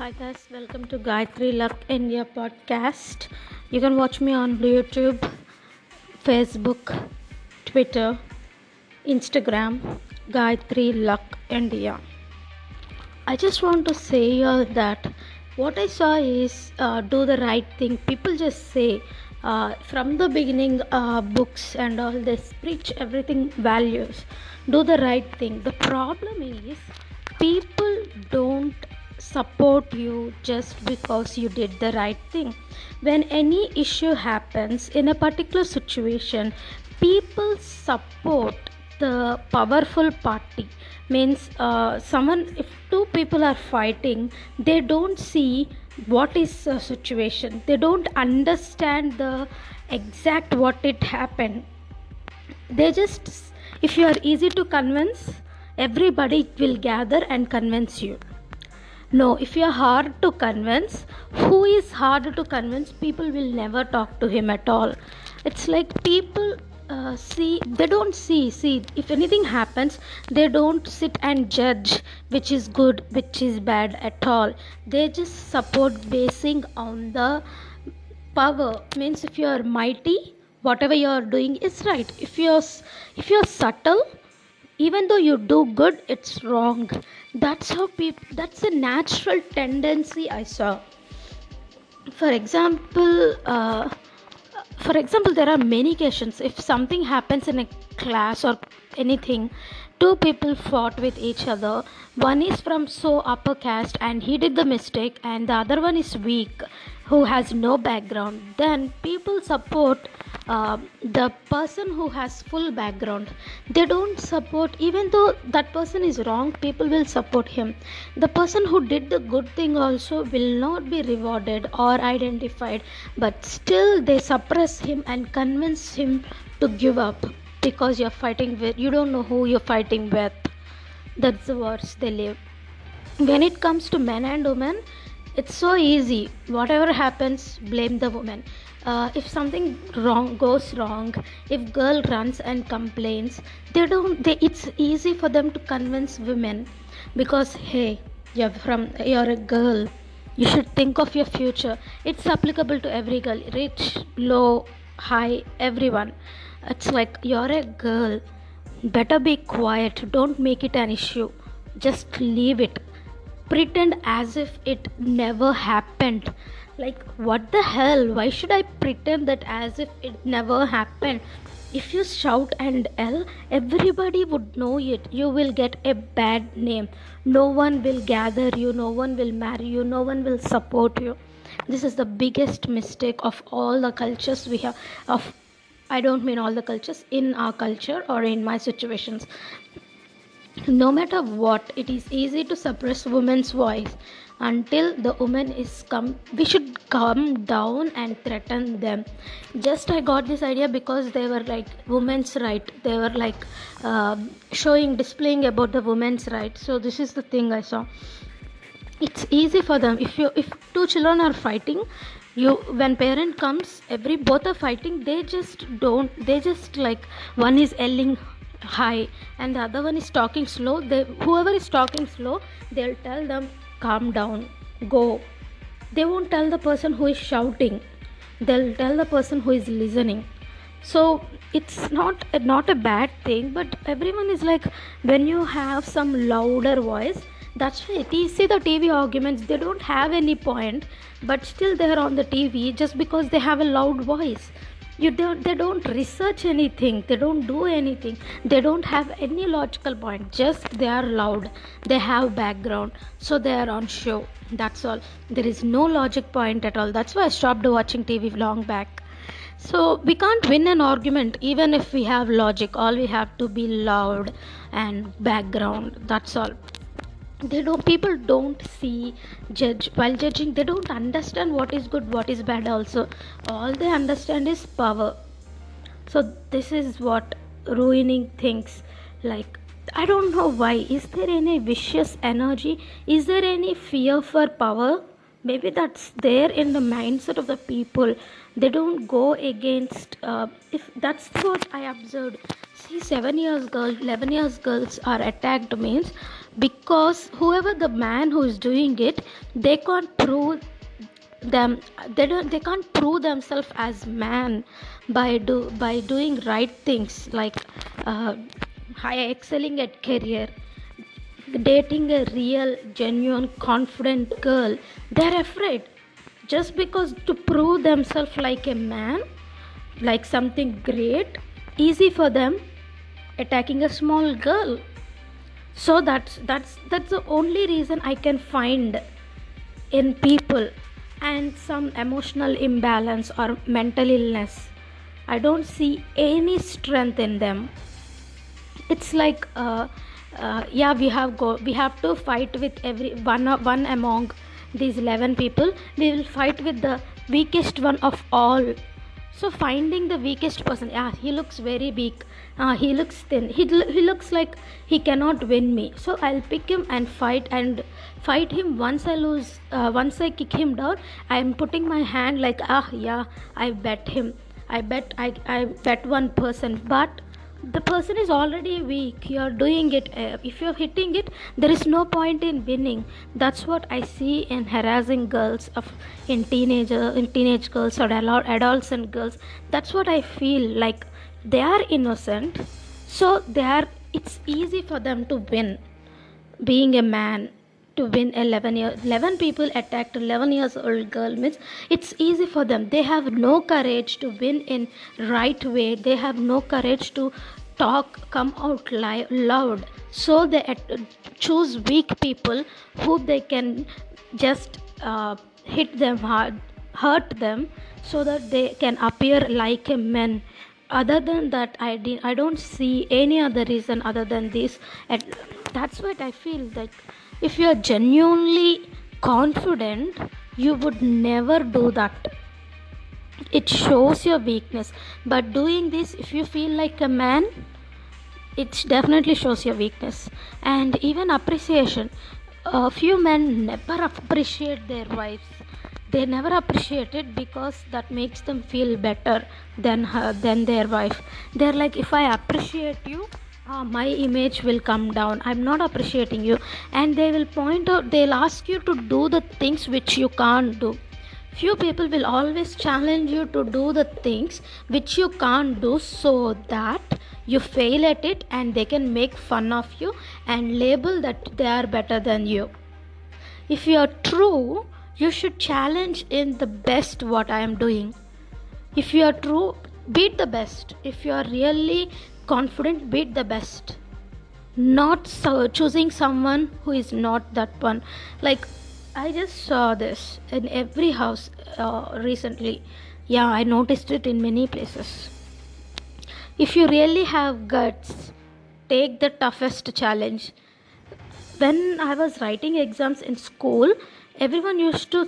Hi guys, welcome to Gayatri Luck India podcast. You can watch me on YouTube, Facebook, Twitter, Instagram, Gayatri Luck India. I just want to say here that what I saw is uh, do the right thing. People just say uh, from the beginning, uh, books and all this preach everything values. Do the right thing. The problem is support you just because you did the right thing. When any issue happens in a particular situation, people support the powerful party. Means uh, someone if two people are fighting they don't see what is the situation. They don't understand the exact what it happened they just if you are easy to convince everybody will gather and convince you no, if you're hard to convince, who is hard to convince? People will never talk to him at all. It's like people uh, see, they don't see. See, if anything happens, they don't sit and judge which is good, which is bad at all. They just support basing on the power. Means if you are mighty, whatever you are doing is right. If you're if you're subtle, even though you do good it's wrong. That's how people that's a natural tendency i saw. For example uh, for example there are many cases if something happens in a class or anything two people fought with each other. One is from so upper caste and he did the mistake and the other one is weak who has no background. Then people support uh, the person who has full background they don't support even though that person is wrong people will support him. The person who did the good thing also will not be rewarded or identified but still they suppress him and convince him to give up because you're fighting with you don't know who you're fighting with. That's the words they live. When it comes to men and women it's so easy. Whatever happens blame the woman uh, if something wrong goes wrong if girl runs and complains they don't they, it's easy for them to convince women because hey you're from you're a girl. You should think of your future. It's applicable to every girl rich low high everyone. It's like you're a girl. Better be quiet. Don't make it an issue. Just leave it. Pretend as if it never happened like what the hell? Why should i pretend that as if it never happened? If you shout and yell everybody would know it. You will get a bad name. No one will gather you. No one will marry you. No one will support you. This is the biggest mistake of all the cultures we have of i don't mean all the cultures in our culture or in my situations no matter what it is easy to suppress women's voice. Until the woman is come we should come down and threaten them. Just i got this idea because they were like women's right. They were like uh, showing displaying about the women's right. So this is the thing i saw. It's easy for them. If you if two children are fighting you when parent comes every both are fighting they just don't they just like one is yelling high and the other one is talking slow. They whoever is talking slow they'll tell them calm down go. They won't tell the person who is shouting. They'll tell the person who is listening. So it's not not a bad thing but everyone is like when you have some louder voice that's why see the tv arguments they don't have any point but still they're on the tv just because they have a loud voice you don't they don't research anything they don't do anything they don't have any logical point just they are loud they have background so they are on show that's all. There is no logic point at all that's why i stopped watching tv long back. So we can't win an argument even if we have logic all we have to be loud and background that's all they don't people don't see judge while judging they don't understand what is good what is bad also. All they understand is power. So this is what ruining things like i don't know why. Is there any vicious energy? Is there any fear for power maybe that's there in the mindset of the people. They don't go against uh, if that's what i observed. See 7 years girls 11 years girls are attacked means because whoever the man who is doing it they can't prove them they don't they can't prove themselves as man by do by doing right things like uh, high excelling at career dating a real genuine confident girl they're afraid. Just because to prove themselves like a man like something great easy for them attacking a small girl. So that's that's that's the only reason i can find in people and some emotional imbalance or mental illness. I don't see any strength in them. It's like uh, uh, yeah we have go we have to fight with every one one among these 11 people. We will fight with the weakest one of all. So finding the weakest person yeah he looks very weak. Uh, he looks thin. He, he looks like he cannot win me. So i'll pick him and fight and fight him. Once i lose uh, once i kick him down i'm putting my hand like ah yeah i bet him. I bet i, I bet one person. But the person is already weak you're doing it uh, if you're hitting it there is no point in winning. That's what i see in harassing girls of in teenager in teenage girls or adolescent girls. That's what i feel like they are innocent so they are it's easy for them to win. Being a man to win 11 years 11 people attacked 11 years old girl means it's easy for them. They have no courage to win in right way. They have no courage to talk come out li- loud. So they at- choose weak people who they can just uh, hit them hard hurt them so that they can appear like a man. Other than that i i don't see any other reason other than this. And that's what i feel like if you are genuinely confident you would never do that. It shows your weakness. But doing this if you feel like a man it definitely shows your weakness. And even appreciation. A few men never appreciate their wives. They never appreciate it because that makes them feel better than her than their wife. They're like if i appreciate you uh, my image will come down. I'm not appreciating you. And they will point out they'll ask you to do the things which you can't do. Few people will always challenge you to do the things which you can't do so that you fail at it and they can make fun of you and label that they are better than you. If you are true you should challenge in the best what i am doing. If you are true beat the best. If you are really confident beat the best. Not so choosing someone who is not that one. Like i just saw this in every house uh, recently. Yeah i noticed it in many places. If you really have guts take the toughest challenge. When i was writing exams in school everyone used to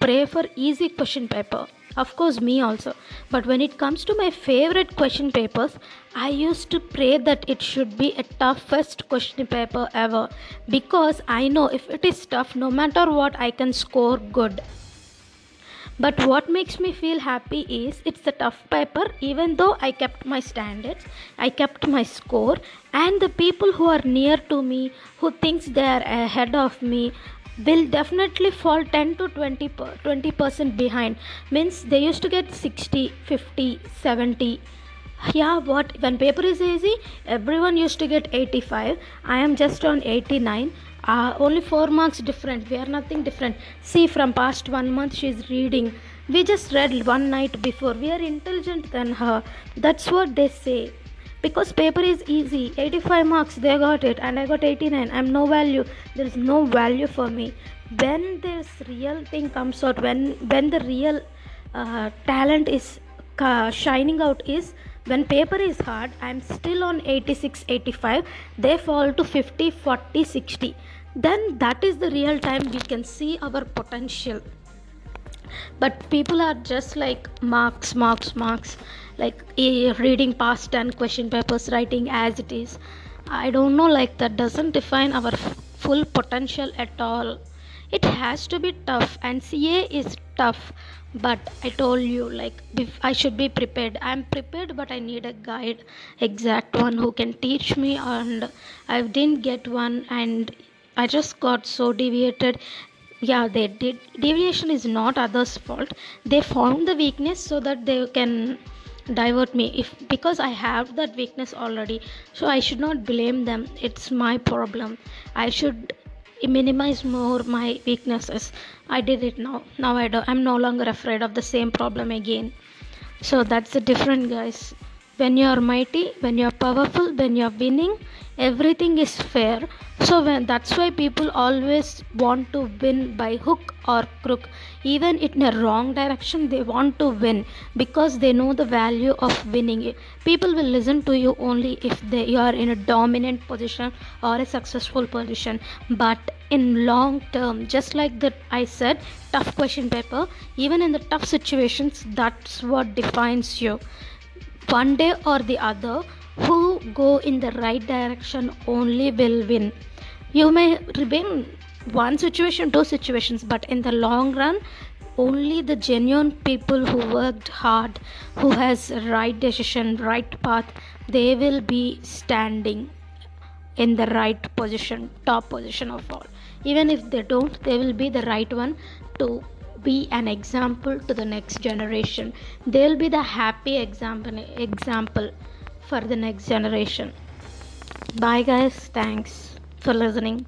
pray for easy question paper. Of course me also. But when it comes to my favorite question papers i used to pray that it should be a toughest question paper ever. Because i know if it is tough no matter what i can score good. But what makes me feel happy is it's a tough paper. Even though i kept my standards i kept my score. And the people who are near to me who thinks they are ahead of me will definitely fall 10 to 20 20 percent behind. Means they used to get 60 50 70 yeah what when paper is easy everyone used to get 85 i am just on 89 uh, only 4 marks different. We are nothing different. See from past one month she is reading. We just read one night before. We are intelligent than her. That's what they say because paper is easy. 85 marks they got it and i got 89 i'm no value. There is no value for me. When this real thing comes out when when the real uh, talent is uh, shining out is when paper is hard i'm still on 86 85 they fall to 50 40 60 then that is the real time we can see our potential. But people are just like marks marks marks like reading past and question papers writing as it is. I don't know like that doesn't define our full potential at all. It has to be tough and ca is tough but i told you like i should be prepared. I'm prepared but i need a guide exact one who can teach me and i didn't get one and i just got so deviated. Yeah they did deviation is not others fault. They found the weakness so that they can divert me if because i have that weakness already. So i should not blame them. It's my problem. I should minimize more my weaknesses. I did it now. Now i do i'm no longer afraid of the same problem again. So that's the different guys when you are mighty when you are powerful when you are winning everything is fair. So when that's why people always want to win by hook or crook. Even in a wrong direction they want to win because they know the value of winning. People will listen to you only if they you are in a dominant position or a successful position. But in long term just like that i said tough question paper even in the tough situations that's what defines you one day or the other who go in the right direction only will win. You may win one situation two situations but in the long run only the genuine people who worked hard who has right decision right path they will be standing in the right position top position of all. Even if they don't they will be the right one to be an example to the next generation. They'll be the happy example example for the next generation. Bye guys. Thanks for listening